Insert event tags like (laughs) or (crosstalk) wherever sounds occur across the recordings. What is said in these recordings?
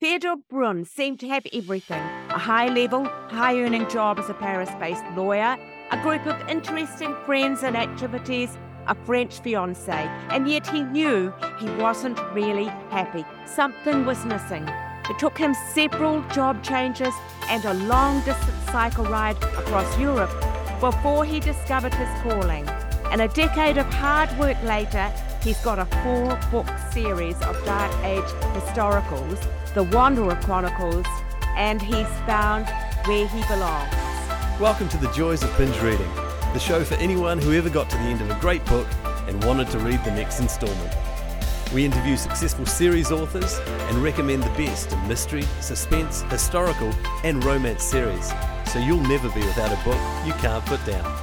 Theodore Brun seemed to have everything a high level, high earning job as a Paris based lawyer, a group of interesting friends and activities, a French fiance, and yet he knew he wasn't really happy. Something was missing. It took him several job changes and a long distance cycle ride across Europe before he discovered his calling. And a decade of hard work later, he's got a four book series of Dark Age historicals, The Wanderer Chronicles, and he's found where he belongs. Welcome to the Joys of Binge Reading, the show for anyone who ever got to the end of a great book and wanted to read the next instalment. We interview successful series authors and recommend the best in mystery, suspense, historical, and romance series, so you'll never be without a book you can't put down.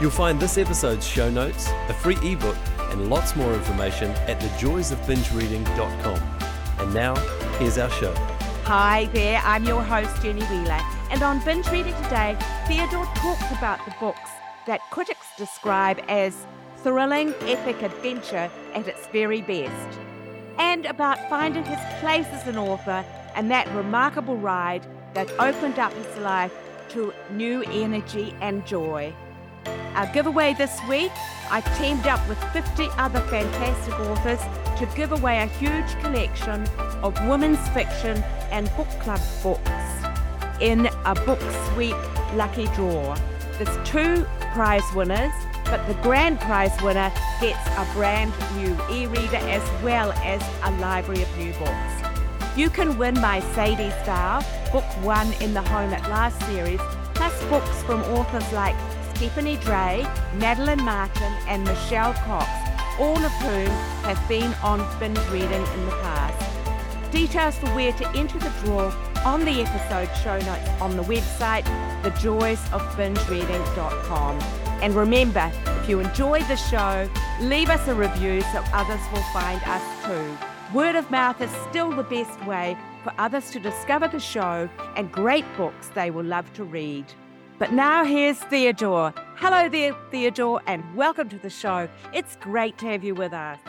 You'll find this episode's show notes, a free ebook, and lots more information at thejoysofbingereading.com. And now, here's our show. Hi there, I'm your host, Jenny Wheeler, and on Binge Reading today, Theodore talks about the books that critics describe as thrilling, epic adventure at its very best, and about finding his place as an author and that remarkable ride that opened up his life to new energy and joy. Our giveaway this week, I've teamed up with 50 other fantastic authors to give away a huge collection of women's fiction and book club books in a Book Sweep lucky draw. There's two prize winners, but the grand prize winner gets a brand new e-reader as well as a library of new books. You can win my Sadie's Vow, book one in the Home at Last series, plus books from authors like Stephanie Dray, Madeline Martin, and Michelle Cox, all of whom have been on binge reading in the past. Details for where to enter the draw on the episode show notes on the website, thejoysofbingereading.com. And remember, if you enjoy the show, leave us a review so others will find us too. Word of mouth is still the best way for others to discover the show and great books they will love to read. But now here's Theodore. Hello there, Theodore, and welcome to the show. It's great to have you with us.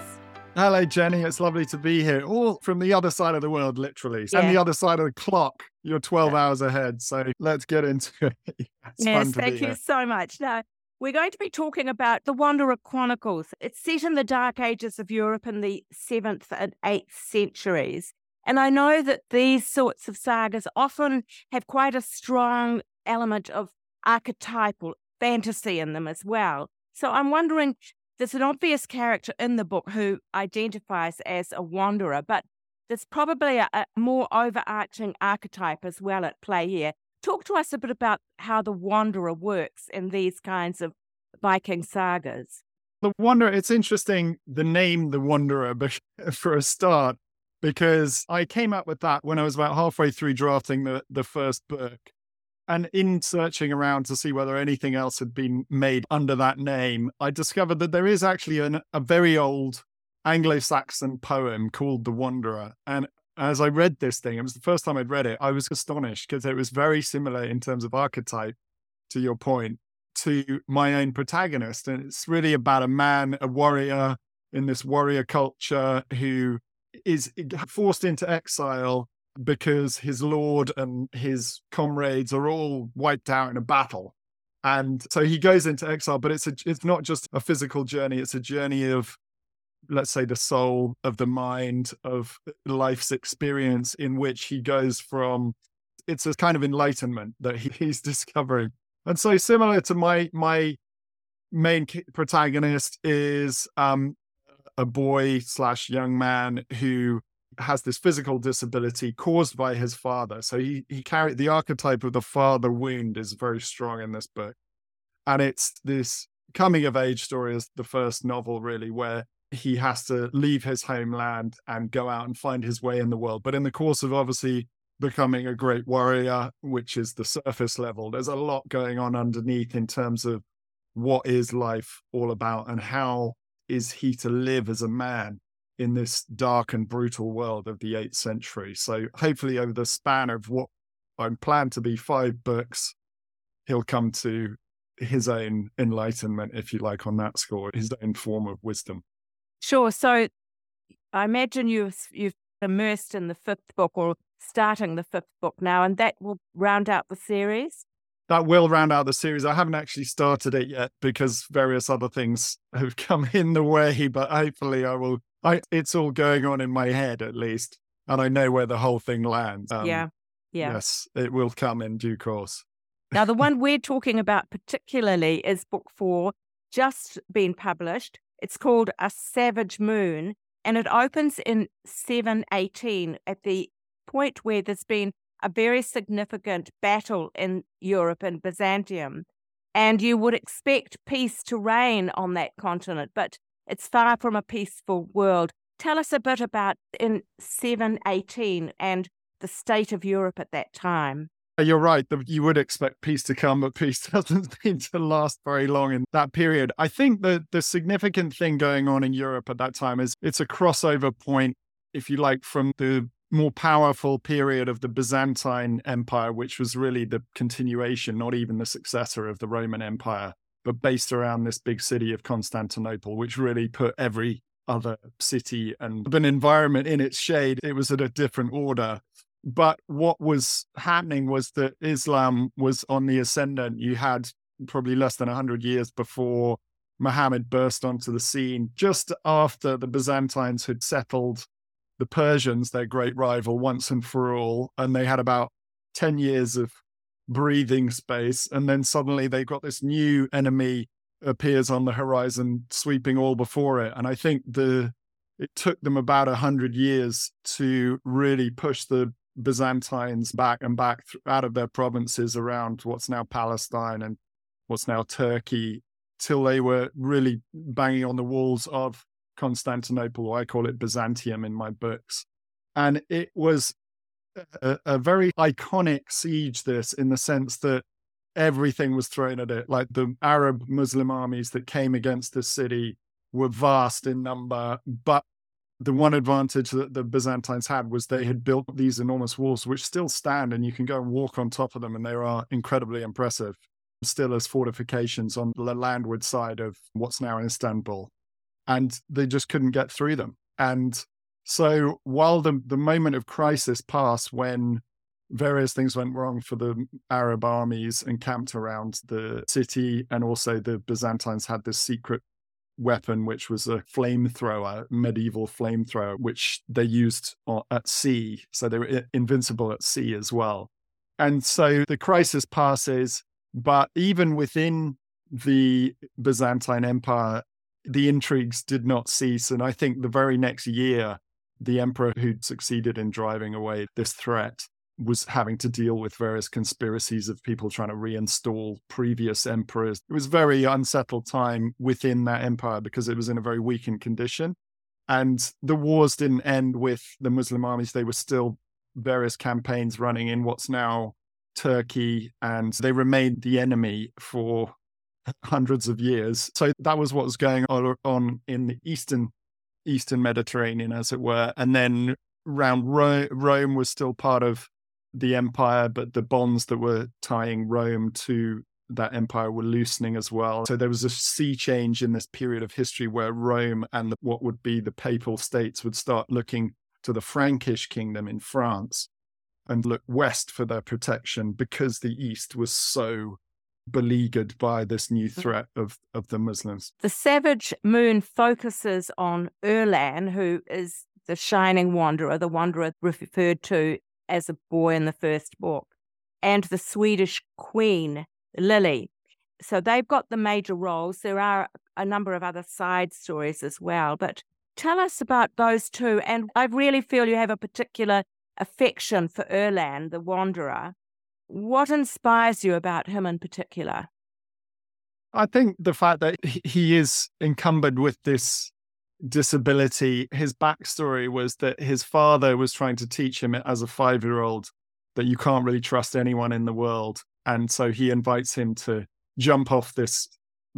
Hello, Jenny. It's lovely to be here, all from the other side of the world, literally, yeah. and the other side of the clock. You're 12 yeah. hours ahead. So let's get into (laughs) it. It's yes, thank you here. so much. Now, we're going to be talking about the Wanderer Chronicles. It's set in the dark ages of Europe in the 7th and 8th centuries. And I know that these sorts of sagas often have quite a strong element of archetypal fantasy in them as well. So I'm wondering there's an obvious character in the book who identifies as a wanderer, but there's probably a, a, more overarching archetype as well at play here. Talk to us a bit about how the wanderer works in these kinds of Viking sagas. The wanderer, it's interesting the name, the wanderer, (laughs) for a start, because I came up with that when I was about halfway through drafting the, the first book. And in searching around to see whether anything else had been made under that name, I discovered that there is actually an, a very old Anglo Saxon poem called The Wanderer. And as I read this thing, it was the first time I'd read it, I was astonished because it was very similar in terms of archetype, to your point, to my own protagonist. And it's really about a man, a warrior in this warrior culture who is forced into exile because his lord and his comrades are all wiped out in a battle. And so he goes into exile, but it's a, it's not just a physical journey, it's a journey of let's say the soul of the mind of life's experience in which he goes from it's a kind of enlightenment that he, (laughs) he's discovering. And so similar to my my main protagonist is um a boy slash young man who has this physical disability caused by his father. So he he carried the archetype of the father wound is very strong in this book. And it's this coming of age story is the first novel really where he has to leave his homeland and go out and find his way in the world. But in the course of obviously becoming a great warrior, which is the surface level, there's a lot going on underneath in terms of what is life all about and how is he to live as a man in this dark and brutal world of the 8th century. So hopefully over the span of what I'm planned to be five books, he'll come to his own enlightenment, if you like, on that score, his own form of wisdom. Sure. So I imagine you've you've immersed in the fifth book or starting the fifth book now, and that will round out the series. That will round out the series. I haven't actually started it yet because various other things have (laughs) come in the way, but hopefully I will. I, it's all going on in my head at least, and I know where the whole thing lands. Um, yeah. Yeah. Yes, it will come in due course. now, the (laughs) one we're talking about particularly is book four, just been published. It's called A Savage Moon, and it opens in 718 at the point where there's been a very significant battle in Europe and Byzantium. And you would expect peace to reign on that continent, but it's far from a peaceful world. Tell us a bit about in 718 and the state of Europe at that time. Uh, you're right. You would expect peace to come, but (laughs) peace doesn't seem to last very long in that period. I think the the significant thing going on in Europe at that time is it's a crossover point, if you like, from the more powerful period of the Byzantine Empire, which was really the continuation, not even the successor of the Roman Empire, but based around this big city of Constantinople, which really put every other city and an environment in its shade. It was at a different order. But what was happening was that Islam was on the ascendant. You had probably less than 100 years before Muhammad burst onto the scene, just after the Byzantines had settled the Persians, their great rival, once and for all. And they had about 10 years of breathing space. And then suddenly they've got this new enemy appears on the horizon, sweeping all before it. And I think the it took them about a hundred years to really push the Byzantines back and back th- out of their provinces around what's now Palestine and what's now Turkey, till they were really banging on the walls of Constantinople, or I call it Byzantium in my books. And it was a, a very iconic siege, this, in the sense that everything was thrown at it. Like the Arab Muslim armies that came against the city were vast in number, but the one advantage that the Byzantines had was they had built these enormous walls, which still stand, and you can go and walk on top of them, and they are incredibly impressive, still as fortifications on the landward side of what's now Istanbul. And they just couldn't get through them. And so while the, the moment of crisis passed when various things went wrong for the Arab armies encamped around the city, and also the Byzantines had this secret weapon, which was a flamethrower, medieval flamethrower, which they used at sea. So they were invincible at sea as well. And so the crisis passes, but even within the Byzantine Empire, the intrigues did not cease. And I think the very next year, the emperor who'd succeeded in driving away this threat was having to deal with various conspiracies of people trying to reinstall previous emperors. It was a very unsettled time within that empire because it was in a very weakened condition. And the wars didn't end with the Muslim armies. They were still various campaigns running in what's now Turkey, and they remained the enemy for hundreds of years. So that was what was going on in the eastern eastern Mediterranean, as it were. And then around Rome was still part of the empire, but the bonds that were tying Rome to that empire were loosening as well. So there was a sea change in this period of history where Rome and the, what would be the papal states would start looking to the Frankish kingdom in France and look west for their protection because the east was so beleaguered by this new mm. threat of, of the Muslims. The Savage Moon focuses on Erlan, who is the shining wanderer, the wanderer referred to as a boy in the first book, and the Swedish queen, Lilla. So they've got the major roles. There are a number of other side stories as well. But tell us about those two. And I really feel you have a particular affection for Erlan, the wanderer. What inspires you about him in particular? I think the fact that he is encumbered with this disability, his backstory was that his father was trying to teach him as a five year old that you can't really trust anyone in the world. And so he invites him to jump off this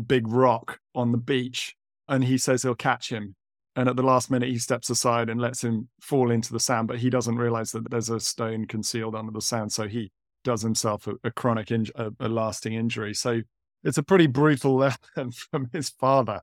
big rock on the beach and he says he'll catch him. And at the last minute, he steps aside and lets him fall into the sand, but he doesn't realize that there's a stone concealed under the sand. So he does himself a, a chronic, inj- a, a lasting injury. So it's a pretty brutal (laughs) lesson from his father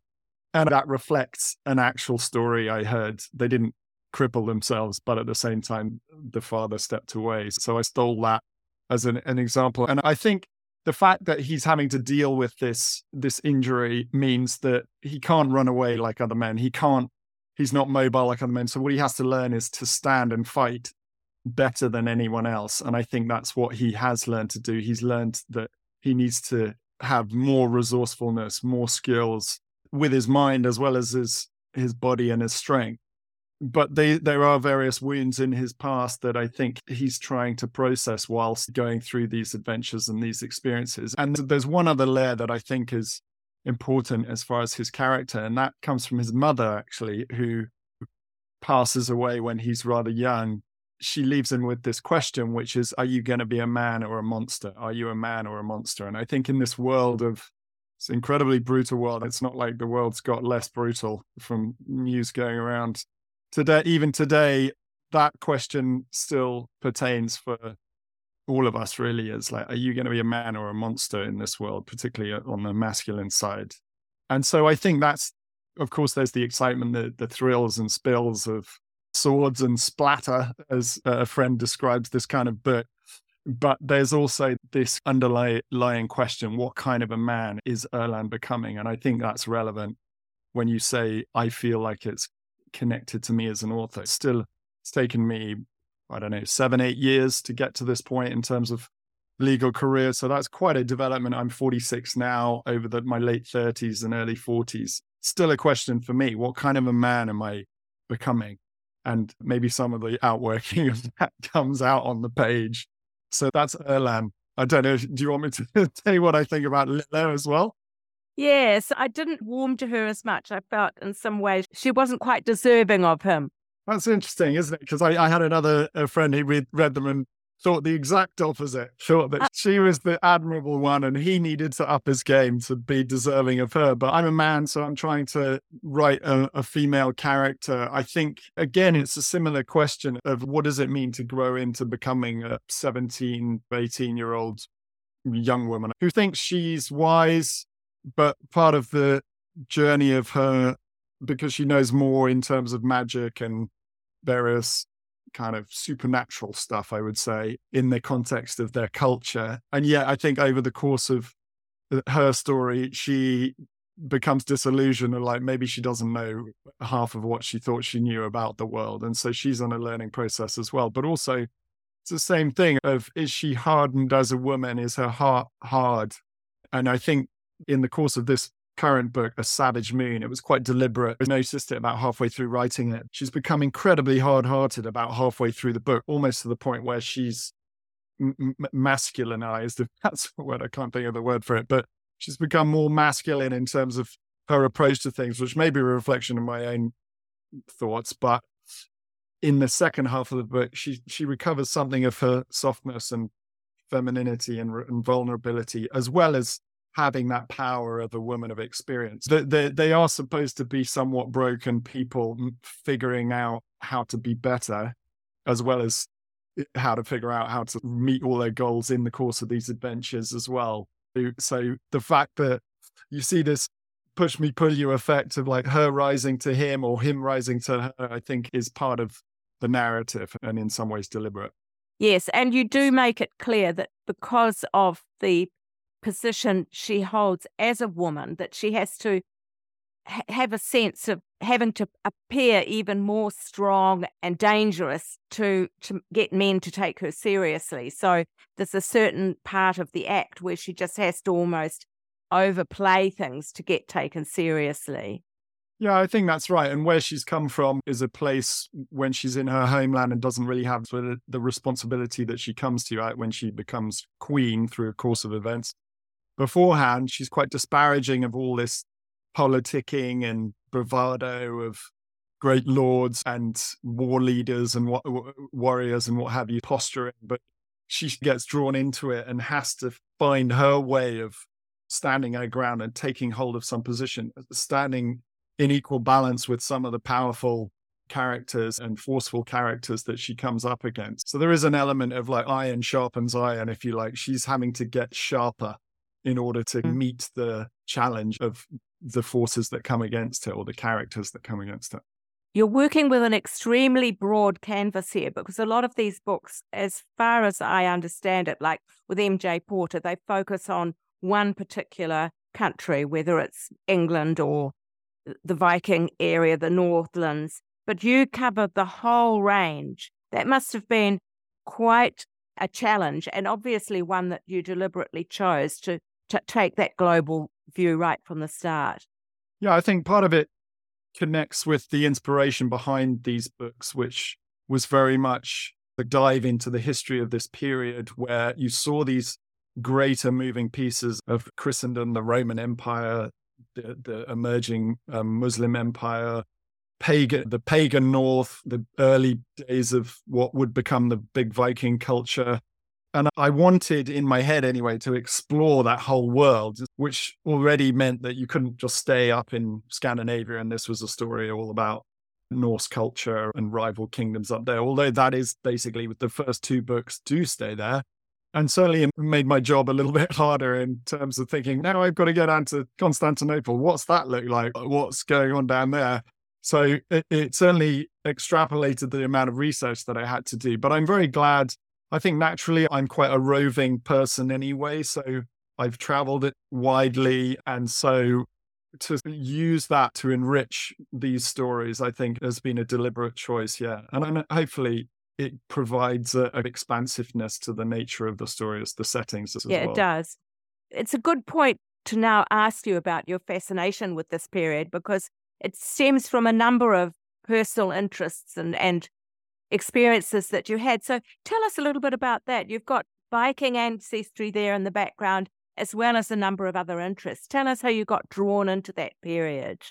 and that reflects an actual story I heard. They didn't cripple themselves, but at the same time, the father stepped away. So I stole that as an, an example. And I think the fact that he's having to deal with this this injury means that he can't run away like other men. He can't he's not mobile like other men. So what he has to learn is to stand and fight better than anyone else. And I think that's what he has learned to do. He's learned that he needs to have more resourcefulness, more skills with his mind as well as his his body and his strength. But they, there are various wounds in his past that I think he's trying to process whilst going through these adventures and these experiences. And there's one other layer that I think is important as far as his character, and that comes from his mother, actually, who passes away when he's rather young. She leaves him with this question, which is, Are you going to be a man or a monster? Are you a man or a monster? And I think in this world of an incredibly brutal world. It's not like the world's got less brutal from news going around today. Even today, that question still pertains for all of us. Really, is like, are you going to be a man or a monster in this world, particularly uh, on the masculine side? And so, I think that's, of course, there's the excitement, the the thrills and spills of swords and splatter, as uh, a friend describes this kind of book. But there's also this underlying question what kind of a man is Erlan becoming? And I think that's relevant when you say, I feel like it's connected to me as an author. Still, it's taken me, I don't know, seven, eight years to get to this point in terms of legal career. So that's quite a development. I'm 46 now, over the, my late 30s and early 40s. Still a question for me what kind of a man am I becoming? And maybe some of the outworking (laughs) of that comes out on the page so that's Erlan. I don't know. Do you want me to (laughs) tell you what I think about Lilla as well? Yes, I didn't warm to her as much. I felt in some ways she wasn't quite deserving of him. That's interesting, isn't it? Because I, I, had another friend who read, read them and thought the exact opposite. Thought that uh, she was the admirable one and he needed to up his game to be deserving of her. But I'm a man, so I'm trying to write a, a female character. I think, again, it's a similar question of what does it mean to grow into becoming a 17, 18 year old young woman who thinks she's wise, but part of the journey of her because she knows more in terms of magic and various kind of supernatural stuff, I would say, in the context of their culture. And yet, I think over the course of uh, her story, she becomes disillusioned and like maybe she doesn't know half of what she thought she knew about the world. And so she's on a learning process as well. But also, it's the same thing of is she hardened as a woman? Is her heart hard? And I think in the course of this current book, A Savage Moon. It was quite deliberate. I noticed it about halfway through writing it. She's become incredibly hard hearted about halfway through the book, almost to the point where she's m- masculinized, if (laughs) that's a word. I can't think of the word for it, but she's become more masculine in terms of her approach to things, which may be a reflection of my own thoughts. But in the second half of the book, she she recovers something of her softness and femininity and, and vulnerability, as well as having that power of a woman of experience. They, they, they are supposed to be somewhat broken people figuring out how to be better, as well as eh, how to figure out how to meet all their goals in the course of these adventures as well. So the fact that you see this push me pull you effect of like her rising to him or him rising to her, I think is part of the narrative and in some ways deliberate. Yes, and you do make it clear that because of the position she holds as a woman that she has to ha- have a sense of having to appear even more strong and dangerous to to get men to take her seriously so there's a certain part of the act where she just has to almost overplay things to get taken seriously yeah, I think that's right. And where she's come from is a place when she's in her homeland and doesn't really have the, the responsibility that she comes to right, when she becomes queen through a course of events beforehand, she's quite disparaging of all this politicking and bravado of great lords and war leaders and warriors and what have you, posturing. But she gets drawn into it and has to find her way of standing her ground and taking hold of some position, uh, standing in equal balance with some of the powerful characters and forceful characters that she comes up against. So there is an element of like iron sharpens iron, if you like. She's having to get sharper in order to mm. meet the challenge of the forces that come against her or the characters that come against her. you're working with an extremely broad canvas here because a lot of these books, as far as I understand it, like with MJ Porter, they focus on one particular country, whether it's England or the Viking area, the Northlands, but you cover the whole range. That must have been quite a challenge and obviously one that you deliberately chose to, to take that global view right from the start. Yeah, I think part of it connects with the inspiration behind these books, which was very much the dive into the history of this period where you saw these greater moving pieces of Christendom, the Roman Empire, the, the emerging um, Muslim Empire, pagan, the pagan North, the early days of what would become the big Viking culture, and I wanted in my head anyway to explore that whole world, which already meant that you couldn't just stay up in Scandinavia and this was a story all about Norse culture and rival kingdoms up there. Although that is basically the first two books do stay there. And certainly it made my job a little (laughs) bit harder in terms of thinking, now I've got to get down to Constantinople. What's that look like? What's going on down there? So it, it certainly extrapolated the amount of research that I had to do. But I'm very glad I think naturally I'm quite a roving person anyway. So I've traveled it widely. And so to use that to enrich these stories, I think has been a deliberate choice. Yeah. And I'm, hopefully it provides an expansiveness to the nature of the stories, the settings as yeah, well. it does. It's a good point to now ask you about your fascination with this period because it stems from a number of personal interests and, and experiences that you had. So tell us a little bit about that. You've got Viking ancestry there in the background, as well as a number of other interests. Tell us how you got drawn into that period.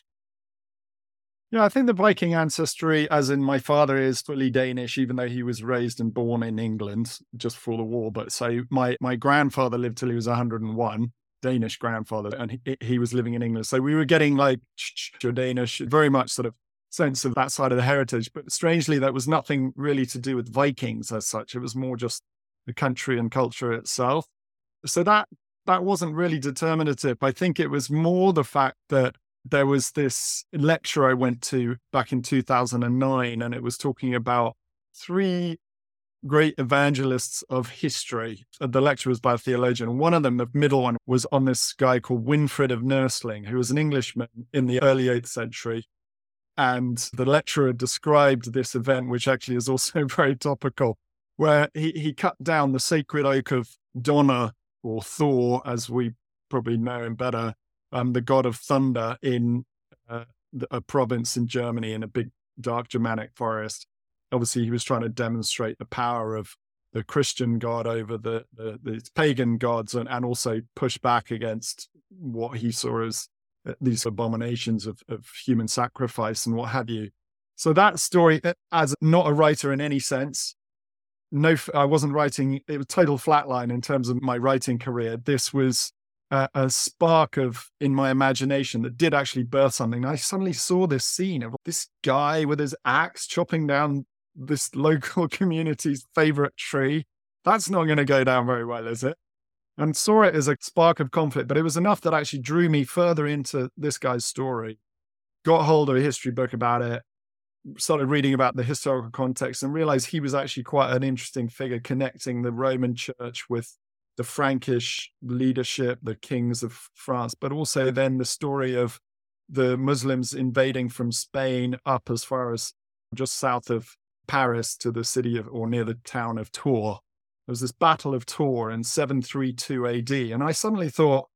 Yeah, I think the Viking ancestry, as in my father is fully Danish, even though he was raised and born in England just before the war. But so my, my grandfather lived till he was 101, Danish grandfather, and he, he was living in England. So we were getting like (tsk) Danish, very much sort of sense of that side of the heritage. But strangely, that was nothing really to do with Vikings as such. It was more just the country and culture itself. So that that wasn't really determinative. I think it was more the fact that there was this lecture I went to back in 2009, and it was talking about three great evangelists of history. Uh, the lecture was by a theologian. One of them, the middle one, was on this guy called Winfrid of Nursling, who was an Englishman in the early 8th century and the lecturer described this event, which actually is also (laughs) very topical, where he, he cut down the sacred oak of Donar or Thor, as we probably know him better, um, the god of thunder in uh, a province in Germany in a big dark Germanic forest. Obviously, he was trying to demonstrate the power of the Christian god over the, the, the pagan gods and, and also push back against what he saw as these abominations of, of human sacrifice and what have you. So that story, uh, as not a writer in any sense, no, I wasn't writing. It was total flatline in terms of my writing career. This was a, a spark of in my imagination that did actually birth something. I suddenly saw this scene of this guy with his axe chopping down this (laughs) local community's favorite tree. That's not going to go down very well, is it? And saw it as a spark of conflict, but it was enough that actually drew me further into this guy's story. Got hold of a history book about it, started reading about the historical context, and realized he was actually quite an interesting figure connecting the Roman church with the Frankish leadership, the kings of France, but also then the story of the Muslims invading from Spain up as far as just south of Paris to the city of or near the town of Tours there was this Battle of Tours in 732 AD. And I suddenly thought,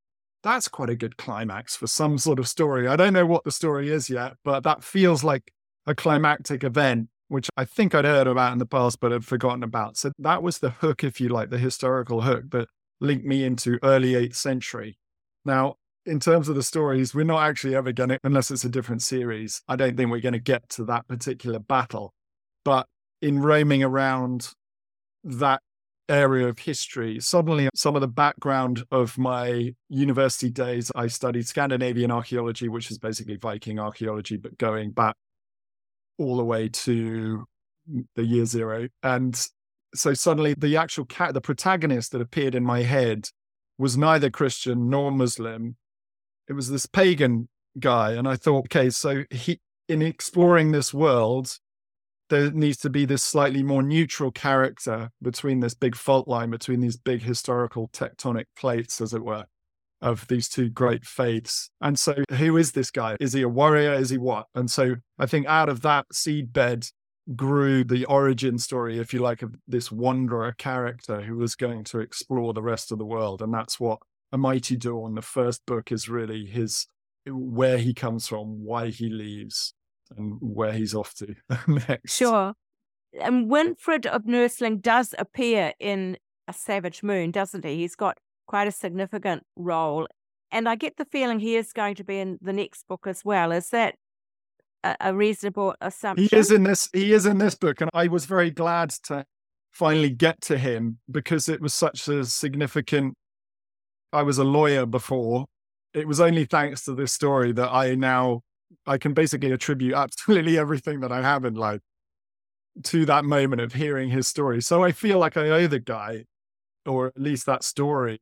that's quite a good climax for some sort of story. I don't know what the story is yet, but that feels like a climactic event, which I think I'd heard about in the past, but had forgotten about. So that was the hook, if you like, the historical hook that linked me into early 8th century. Now, in terms of the stories, we're not actually ever going to, unless it's a different series, I don't think we're going to get to that particular battle. But in roaming around that area of history. Suddenly, some of the background of my university days, I studied Scandinavian archaeology, which is basically Viking archaeology, but going back all the way to the year zero. And so suddenly, the actual cat, the protagonist that appeared in my head was neither Christian nor Muslim. It was this pagan guy. And I thought, okay, so he, in exploring this world, there needs to be this slightly more neutral character between this big fault line, between these big historical tectonic plates, as it were, of these two great faiths. And so, who is this guy? Is he a warrior? Is he what? And so, I think out of that seedbed grew the origin story, if you like, of this wanderer character who was going to explore the rest of the world. And that's what A Mighty Dawn, the first book, is really his where he comes from, why he leaves, and where he's off to (laughs) next. Sure. And Winfrid of Nursling does appear in A Savage Moon, doesn't he? He's got quite a significant role. And I get the feeling he is going to be in the next book as well. Is that a, a reasonable assumption? He is in this he is in this book, and I was very glad to finally get to him because it was such a significant I was a lawyer before. It was only thanks to this story that I now I can basically attribute absolutely everything that I have in life to that moment of hearing his story. So I feel like I owe the guy, or at least that story,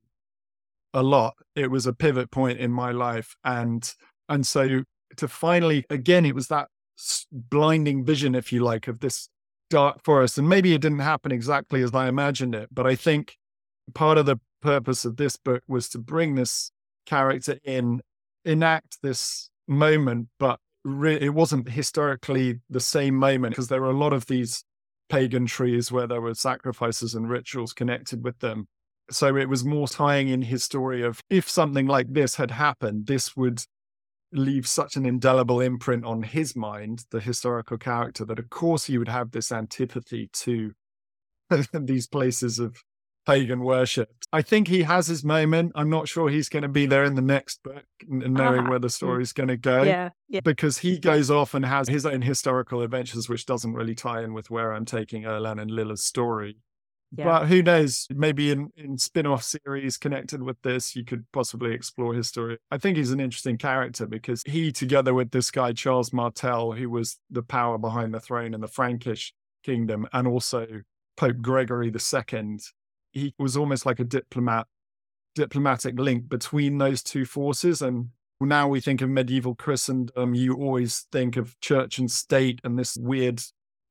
a lot. It was a pivot point in my life, and and so to finally again, it was that blinding vision, if you like, of this dark forest. And maybe it didn't happen exactly as I imagined it, but I think part of the purpose of this book was to bring this character in, enact this moment, but re- it wasn't historically the same moment because there were a lot of these pagan trees where there were sacrifices and rituals connected with them. So it was more tying in his story of if something like this had happened, this would leave such an indelible imprint on his mind, the historical character, that of course he would have this antipathy to (laughs) these places of pagan worship. I think he has his moment. I'm not sure he's going to be there in the next book, knowing uh-huh. where the mm. story's going to go. Yeah, yeah. Because he goes off and has his own historical adventures, which doesn't really tie in with where I'm taking Erlan and Lilla's story. Yeah. But who knows? Maybe in, in spin off series connected with this, you could possibly explore his story. I think he's an interesting character because he, together with this guy, Charles Martel, who was the power behind the throne in the Frankish kingdom, and also Pope Gregory II, he was almost like a diplomat, diplomatic link between those two forces. And now we think of medieval Christendom, um, you always think of church and state and this weird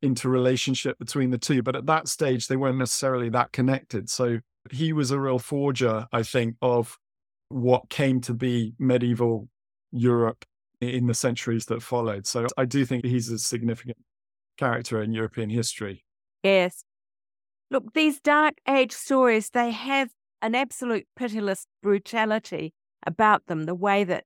interrelationship between the two. But at that stage, they weren't necessarily that connected. So he was a real forger, I think, of what came to be medieval Europe in the centuries that followed. So I do think he's a significant character in European history. Yes. Look, these dark age stories, they have an absolute pitiless brutality about them, the way that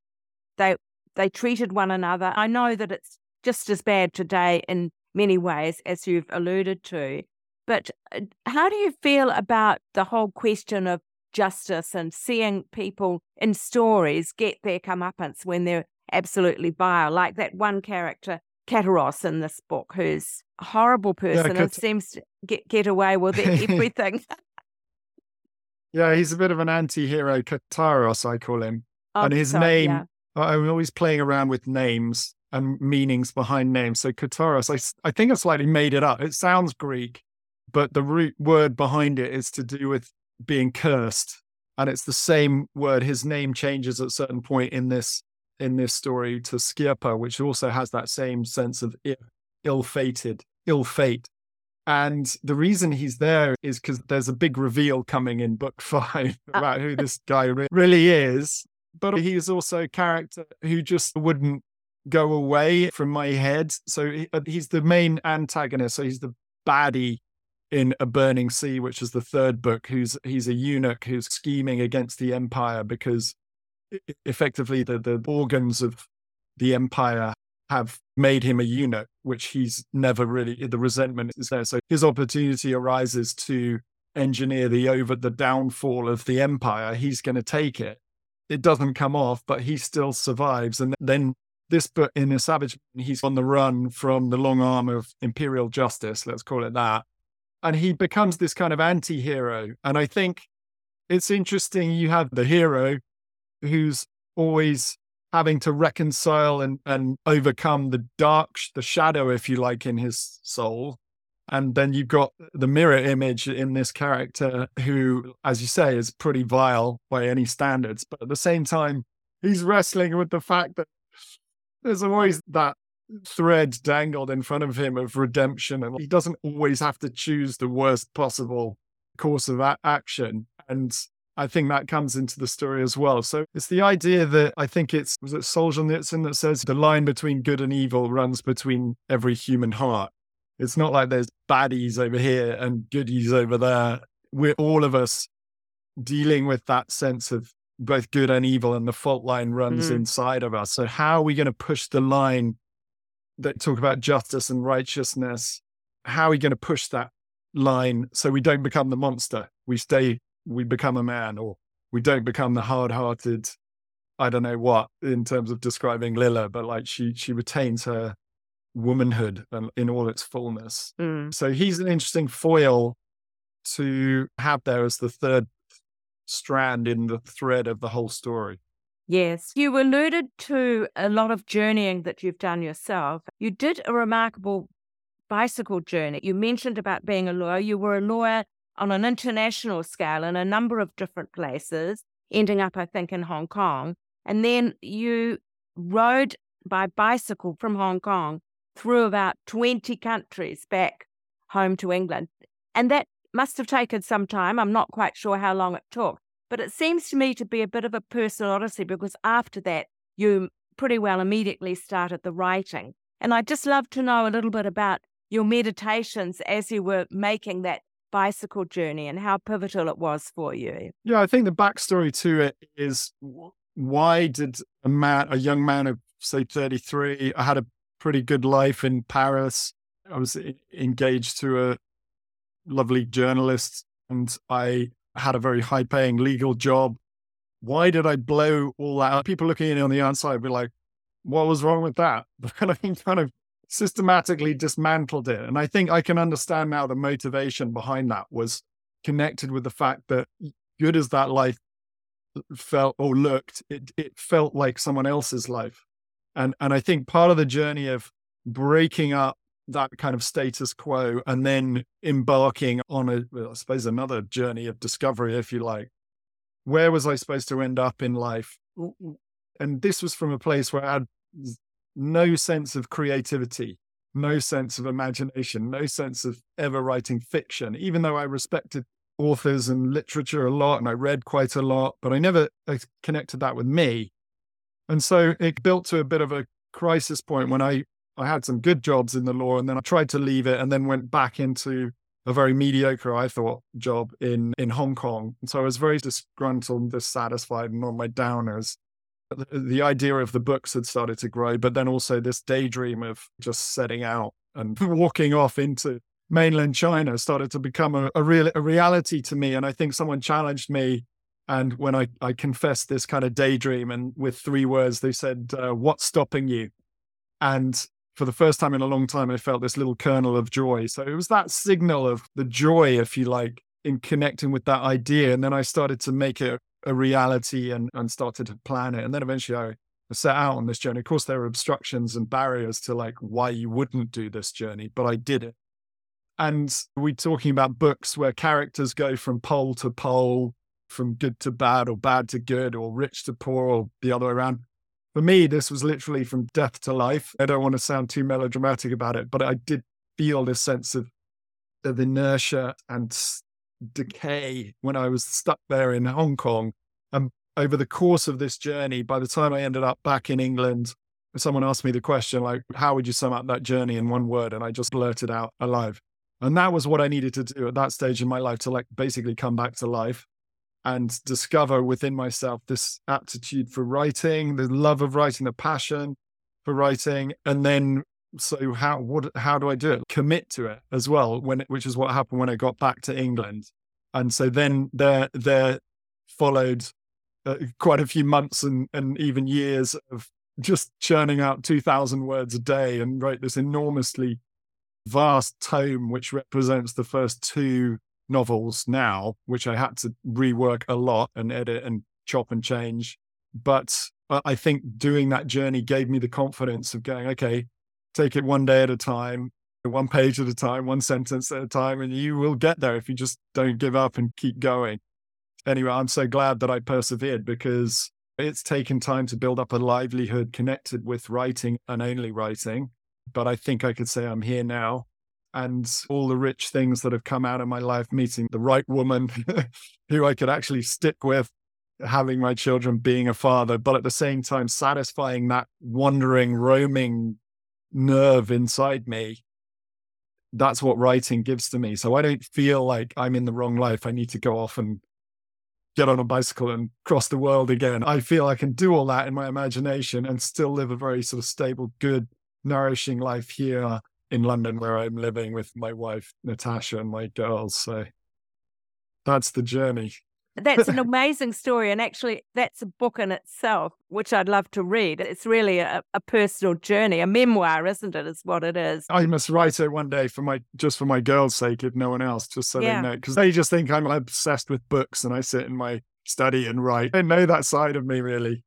they they treated one another. I know that it's just as bad today in many ways, as you've alluded to. But uh, how do you feel about the whole question of justice and seeing people in stories get their comeuppance when they're absolutely vile, like that one character, Kataros, in this book, who's a horrible person yeah, and seems to get, get away with (laughs) everything. yeah, he's a bit of an anti hero, Kataros, I call him. Oh, and his name, yeah. I'm always playing around with names and meanings behind names. So Kataros, I, I think I slightly made it up. It sounds Greek, but the root word behind it is to do with being cursed. And it's the same word. His name changes at a certain point in this in this story to Skirpa, which also has that same sense of ill-fated, ill fate. And the reason he's there is because there's a big reveal coming in book (laughs) five (laughs) about who this guy really is. But he is also a character who just wouldn't go away from my head. So uh, he's the main antagonist. So he's the baddie in A Burning Sea, which is the third book. Who's he's a eunuch who's scheming against the empire because effectively the, the organs of the empire have made him a eunuch, which he's never really the resentment is there. So his opportunity arises to engineer the over the downfall of the empire. He's going to take it. It doesn't come off, but he still survives. And then this book in a savage he's on the run from the long arm of imperial justice let's call it that and he becomes this kind of anti-hero and i think it's interesting you have the hero who's always having to reconcile and, and overcome the dark the shadow if you like in his soul and then you've got the mirror image in this character who as you say is pretty vile by any standards but at the same time he's wrestling with the fact that there's always that thread dangled in front of him of redemption, and he doesn't always have to choose the worst possible course of a- action. And I think that comes into the story as well. So it's the idea that I think it's was it Solzhenitsyn that says the line between good and evil runs between every human heart. It's not like there's baddies over here and goodies over there. We're all of us dealing with that sense of both good and evil, and the fault line runs mm-hmm. inside of us. So how are we going to push the line that talk about justice and righteousness? How are we going to push that line so we don't become the monster? We stay, we become a man, or we don't become the hard-hearted. I don't know what in terms of describing Lilla but like she she retains her womanhood and in all its fullness. Mm. So he's an interesting foil to have there as the third strand in the thread of the whole story. Yes, you alluded to a lot of journeying that you've done yourself. You did a remarkable bicycle journey. You mentioned about being a lawyer. You were a lawyer on an international scale in a number of different places, ending up, I think, in Hong Kong. And then you rode by bicycle from Hong Kong through about 20 countries back home to England. And that must have taken some time. I'm not quite sure how long it took, but it seems to me to be a bit of a personal odyssey because after that, you pretty well immediately started the writing. And I'd just love to know a little bit about your meditations as you were making that bicycle journey and how pivotal it was for you. Yeah, I think the backstory to it is why did a man, a young man of say 33, I had a pretty good life in Paris. I was engaged to a lovely journalist and I had a very high paying legal job. Why did I blow all that People looking in on the outside be like, what was wrong with that? (laughs) But I kind of systematically dismantled it. And I think I can understand now the motivation behind that was connected with the fact that good as that life felt or looked, it, it felt like someone else's life. And and I think part of the journey of breaking up that kind of status quo and then embarking on a, I suppose, another journey of discovery, if you like. Where was I supposed to end up in life? And this was from a place where I had no sense of creativity, no sense of imagination, no sense of ever writing fiction, even though I respected authors and literature a lot and I read quite a lot, but I never uh, connected that with me. And so it built to a bit of a crisis point when I I had some good jobs in the law and then I tried to leave it and then went back into a very mediocre, I thought, job in, in Hong Kong. And so I was very disgruntled, dissatisfied, and on my downers. The, idea of the books had started to grow, but then also this daydream of just setting out and (laughs) walking off into mainland China started to become a, a real a reality to me. And I think someone challenged me. And when I, I confessed this kind of daydream, and with three words, they said, uh, What's stopping you? And for the first time in a long time, I felt this little kernel of joy. So it was that signal of the joy, if you like, in connecting with that idea. And then I started to make it a reality and, and started to plan it. And then eventually I set out on this journey. Of course, there were obstructions and barriers to like why you wouldn't do this journey, but I did it. And we're talking about books where characters go from pole to pole, from good to bad, or bad to good, or rich to poor, or the other way around for me, this was literally from death to life. I don't want to sound too melodramatic about it, but I did feel this sense of, of inertia and decay when I was stuck there in Hong Kong. And over the course of this journey, by the time I ended up back in England, someone asked me the question, like, how would you sum up that journey in one word? And I just blurted out alive. And that was what I needed to do at that stage in my life to like basically come back to life and discover within myself this aptitude for writing, the love of writing, the passion for writing, and then so how what how do I do it? Commit to it as well. When which is what happened when I got back to England, and so then there there followed uh, quite a few months and and even years of just churning out two thousand words a day and wrote this enormously vast tome which represents the first two novels now, which I had to rework a lot and edit and chop and change. But I think doing that journey gave me the confidence of going, okay, take it one day at a time, one page at a time, one sentence at a time, and you will get there if you just don't give up and keep going. Anyway, I'm so glad that I persevered because it's taken time to build up a livelihood connected with writing and only writing. but I think I could say I'm here now. And all the rich things that have come out of my life, meeting the right woman (laughs) who I could actually stick with, having my children, being a father, but at the same time, satisfying that wandering, roaming nerve inside me. That's what writing gives to me. So I don't feel like I'm in the wrong life. I need to go off and get on a bicycle and cross the world again. I feel I can do all that in my imagination and still live a very sort of stable, good, nourishing life here in London where I'm living with my wife, Natasha, and my girls. So that's the journey. That's an (laughs) amazing story. And actually, that's a book in itself, which I'd love to read. It's really a, a, personal journey, a memoir, isn't it? Is what it is. I must write it one day for my just for my girls' sake, if no one else, just so yeah. they know. Because they just think I'm obsessed with books and I sit in my study and write. They know that side of me, really.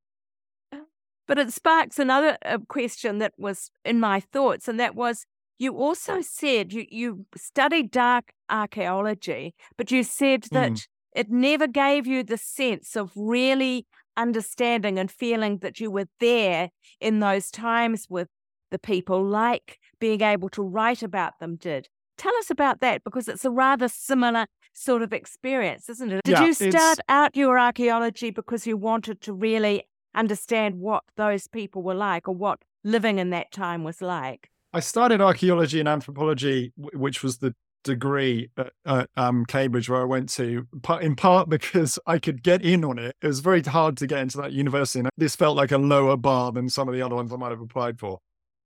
But it sparks another uh, question that was in my thoughts, and that was you also said you, you studied dark archaeology, but you said that mm it never gave you the sense of really understanding and feeling that you were there in those times with the people, like being able to write about them did. Tell us about that because it's a rather similar sort of experience, isn't it? Did yeah, you start it's... out your archaeology because you wanted to really understand what those people were like or what living in that time was like? I started archaeology and anthropology, which was the degree at, at um, Cambridge where I went to, in part because I could get in on it. It was very hard to get into that university, and this felt like a lower bar than some of the other ones I might have applied for.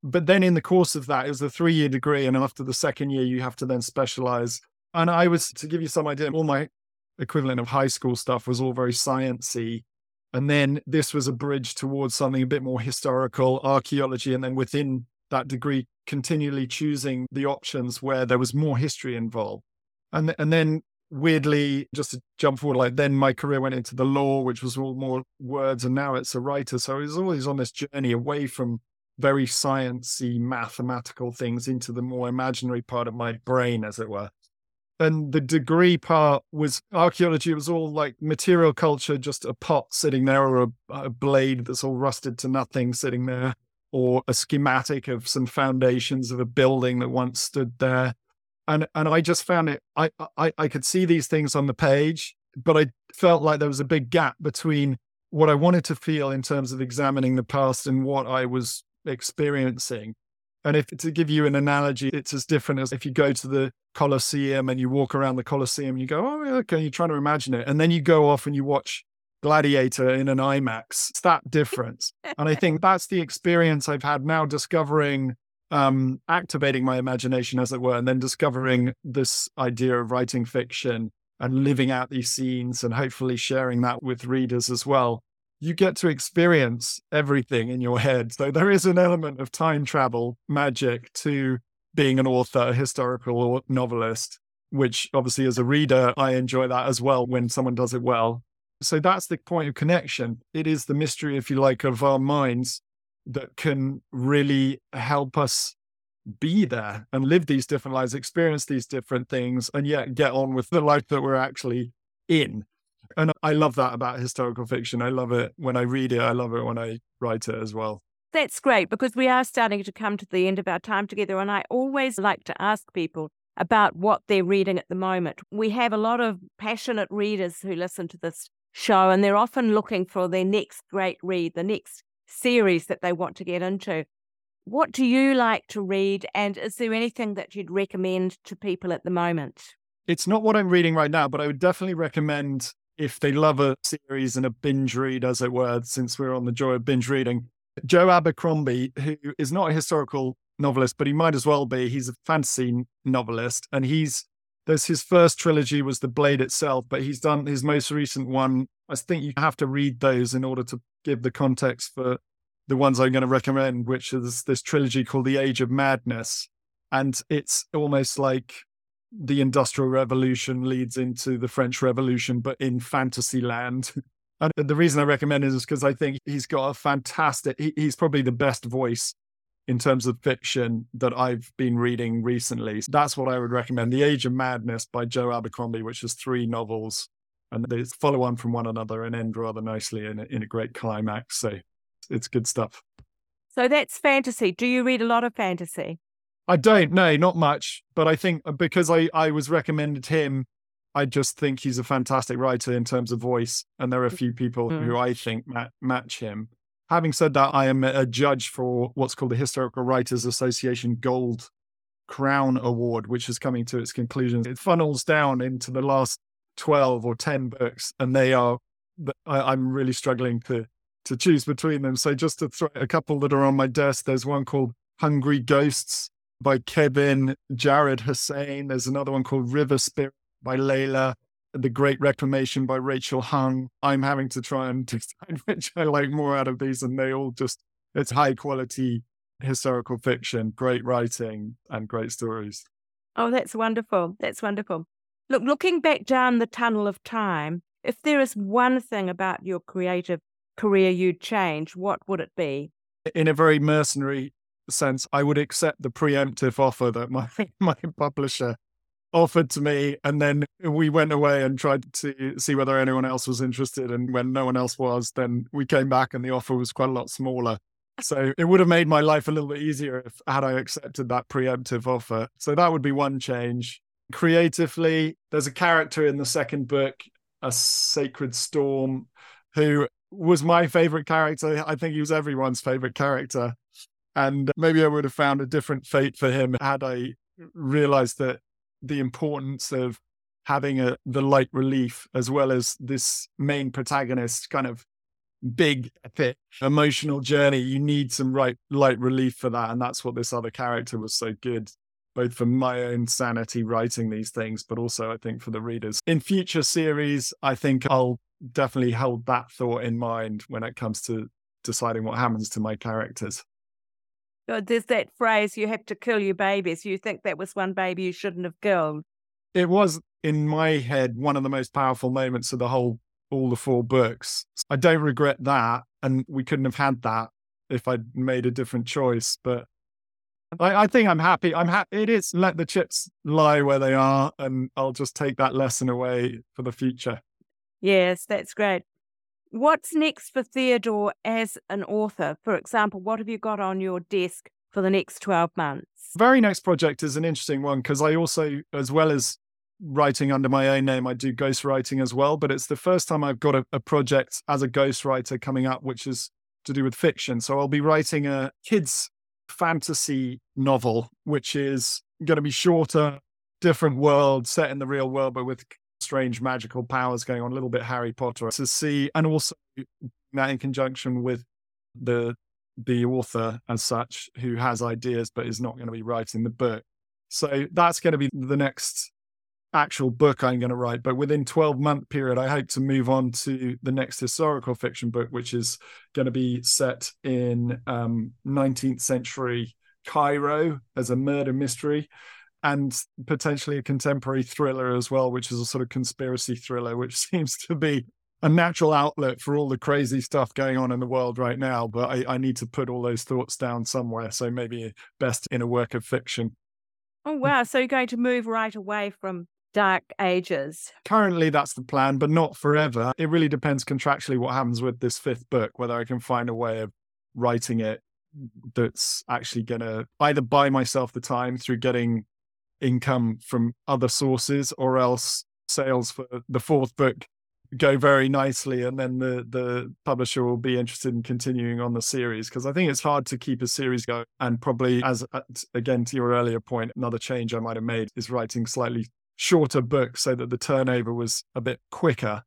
But then in the course of that, it was a three year degree, and after the second year, you have to then specialize. And I was, to give you some idea, all my equivalent of high school stuff was all very sciency. And then this was a bridge towards something a bit more historical, archaeology, and then within that degree continually choosing the options where there was more history involved. And, and then weirdly, just to jump forward, like then my career went into the law, which was all more words, and now it's a writer. So I was always on this journey away from very sciencey mathematical things into the more imaginary part of my brain, as it were. And the degree part was archaeology. It was all like material culture, just a pot sitting there or a, a blade that's all rusted to nothing sitting there or a schematic of some foundations of a building that once stood there. And and I just found it I I, I could see these things on the page, but I felt like there was a big gap between what I wanted to feel in terms of examining the past and what I was experiencing. And if to give you an analogy, it's as different as if you go to the Colosseum and you walk around the Colosseum, you go, oh, okay, you're trying to imagine it. And then you go off and you watch Gladiator in an IMAX. It's that difference. and I (laughs) think that's the experience I've had now discovering, um, activating my imagination, as it were, and then discovering this idea of writing fiction and living out these scenes and hopefully sharing that with readers as well. You get to experience everything in your head. So there is an element of time travel magic to being an author, a historical novelist, which obviously as a reader, I enjoy that as well when someone does it well. So that's the point of connection. It is the mystery, if you like, of our minds that can really help us be there and live these different lives, experience these different things, and yet get on with the (laughs) life that we're actually in. And I love that about historical fiction. I love it when I read it. I love it when I write it as well. That's great because we are starting to come to the end of our time together. And I always like to ask people about what they're reading at the moment. We have a lot of passionate readers who listen to this show, and they're often looking for their next great read, the next series that they want to get into. What do you like to read, and is there anything that you'd recommend to people at the moment? It's not what I'm reading right now, but I would definitely recommend if they love a series and a binge read, as it were, since we're on the joy of binge reading. Joe Abercrombie, who is not a historical novelist, but he might as well be. He's a fantasy novelist, and he's there's his first trilogy was The Blade itself, but he's done his most recent one. I think you have to read those in order to give the context for the ones I'm going to recommend, which is this trilogy called The Age of Madness. And it's almost like the Industrial Revolution leads into the French Revolution, but in fantasy land. (laughs) And the reason I recommend it is because I think he's got a fantastic, he, he's probably the best voice in terms of fiction that I've been reading recently. That's what I would recommend. The Age of Madness by Joe Abercrombie, which is three novels and they follow on from one another and end rather nicely in a, in a great climax. So it's good stuff. So that's fantasy. Do you read a lot of fantasy? I don't, no, not much. But I think because I, I was recommended him, I just think he's a fantastic writer in terms of voice. And there are a few people mm. who I think ma- match him. Having said that, I am a judge for what's called the Historical Writers Association Gold Crown Award, which is coming to its conclusion. It funnels down into the last 12 or 10 books, and they are, I, am really struggling to, to choose between them. So just to throw a couple that are on my desk, there's one called Hungry Ghosts by Kevin Jared Hosein. There's another one called River Spirit by Layla. The Great Reclamation by Rachel Heng. I'm having to try and (laughs) decide which I like more out of these, and they all just, it's high quality historical fiction, great writing, and great stories. Oh, that's wonderful. That's wonderful. Look, looking back down the tunnel of time, if there is one thing about your creative career you'd change, what would it be? In a very mercenary sense, I would accept the preemptive offer that my (laughs) my publisher offered to me, and then we went away and tried to see whether anyone else was interested. And when no one else was, then we came back, and the offer was quite a lot smaller. So it would have made my life a little bit easier if had I accepted that preemptive offer. So that would be one change. Creatively, there's a character in the second book, a sacred storm, who was my favorite character. I think he was everyone's favorite character. And maybe I would have found a different fate for him had I realized that the importance of having a the light relief as well as this main protagonist kind of big epic emotional journey. You need some right light relief for that and that's what this other character was so good both for my own sanity writing these things but also i think for the readers. In future series i think i'll definitely hold that thought in mind when it comes to deciding what happens to my characters there's that phrase, you have to kill your babies. You think that was one baby you shouldn't have killed. It was, in my head, one of the most powerful moments of the whole, all the four books. I don't regret that. And we couldn't have had that if I'd made a different choice. But I, I think I'm happy. I'm happy. It is let the chips lie where they are. And I'll just take that lesson away for the future. Yes, that's great. What's next for Theodore as an author? For example, what have you got on your desk for the next 12 months? Very next project is an interesting one because I also, as well as writing under my own name, I do ghostwriting as well. But it's the first time I've got a, a project as a ghostwriter coming up, which is to do with fiction. So I'll be writing a kids' fantasy novel, which is going to be shorter, different world, set in the real world, but with strange magical powers going on, a little bit Harry Potter to see, and also that in conjunction with the the author as such who has ideas but is not going to be writing the book. So that's going to be the next actual book I'm going to write. But within 12 month period, I hope to move on to the next historical fiction book, which is going to be set in um, 19th century Cairo as a murder mystery and potentially a contemporary thriller as well, which is a sort of conspiracy thriller, which (laughs) seems to be a natural outlet for all the crazy stuff going on in the world right now. But I, I need to put all those thoughts down somewhere. So maybe best in a work of fiction. Oh, wow. So you're going to move right away from dark ages. Currently, that's the plan, but not forever. It really depends contractually what happens with this fifth book, whether I can find a way of writing it that's actually going to either buy myself the time through getting income from other sources, or else sales for the fourth book go very nicely and then the the publisher will be interested in continuing on the series. Because i think it's hard to keep a series going and probably as uh, again to your earlier point another change i might have made is writing slightly shorter books so that the turnover was a bit quicker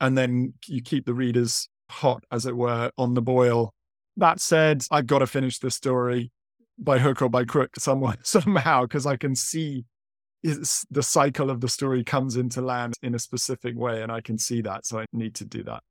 and then you keep the readers hot as it were on the boil. That said i've got to finish the story by hook or by crook somewhere (laughs) somehow because I can see the cycle of the story comes into land in a specific way and I can see that so I need to do that.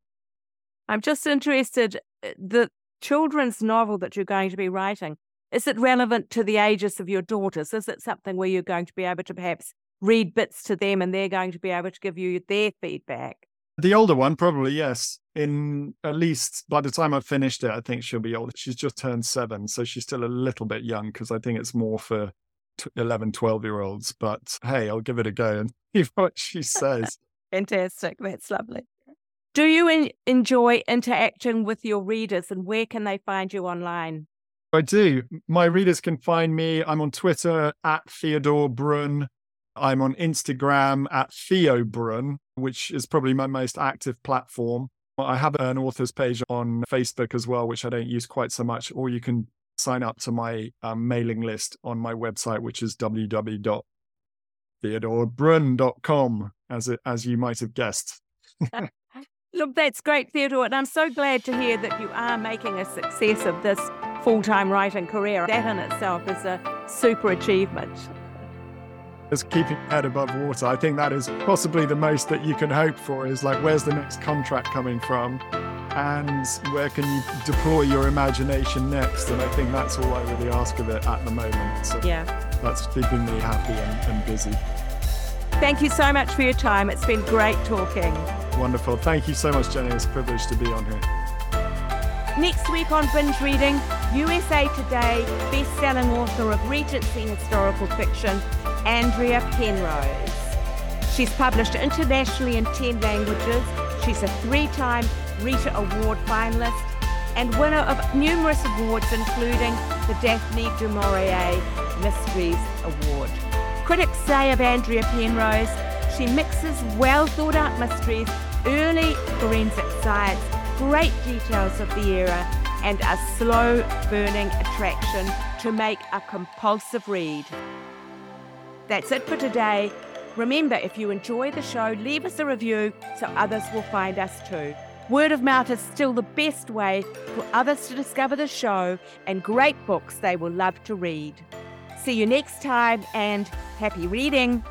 I'm just interested uh, the children's novel that you're going to be writing is it relevant to the ages of your daughters is it something where you're going to be able to perhaps read bits to them and they're going to be able to give you their feedback the older one, probably, yes. In at least by the time I've finished it, I think she'll be older. She's just turned seven, so she's still a little bit young because I think it's more for 11, 12 year olds. But hey, I'll give it a go and (laughs) see what she says. (laughs) Fantastic. That's lovely. Do you enjoy interacting with your readers and where can they find you online? I do. My readers can find me. I'm on Twitter at Theodore Brun. I'm on Instagram at Theo Brun, which is probably my most active platform. I have an author's page on Facebook as well, which I don't use quite so much. Or you can sign up to my um, mailing list on my website, which is www.theodorebrun.com, as, it, as you might have guessed. (laughs) Look, that's great, Theodore. And I'm so glad to hear that you are making a success of this full time writing career. That in itself is a super achievement. Is keeping head above water. I think that is possibly the most that you can hope for is like, where's the next contract coming from? And where can you deploy your imagination next? And I think that's all I really ask of it at the moment. So yeah. that's keeping me happy and, and busy. Thank you so much for your time. It's been great talking. Wonderful. Thank you so much, Jenny. It's a privilege to be on here. Next week on Binge Reading, USA Today best-selling author of Regency historical fiction, Andrea Penrose. She's published internationally in 10 languages. She's a three-time Rita Award finalist and winner of numerous awards, including the Daphne du Maurier Mysteries Award. Critics say of Andrea Penrose, she mixes well thought out mysteries, early forensic science, great details of the era, and a slow burning attraction to make a compulsive read. That's it for today. Remember, if you enjoy the show, leave us a review so others will find us too. Word of mouth is still the best way for others to discover the show and great books they will love to read. See you next time and happy reading!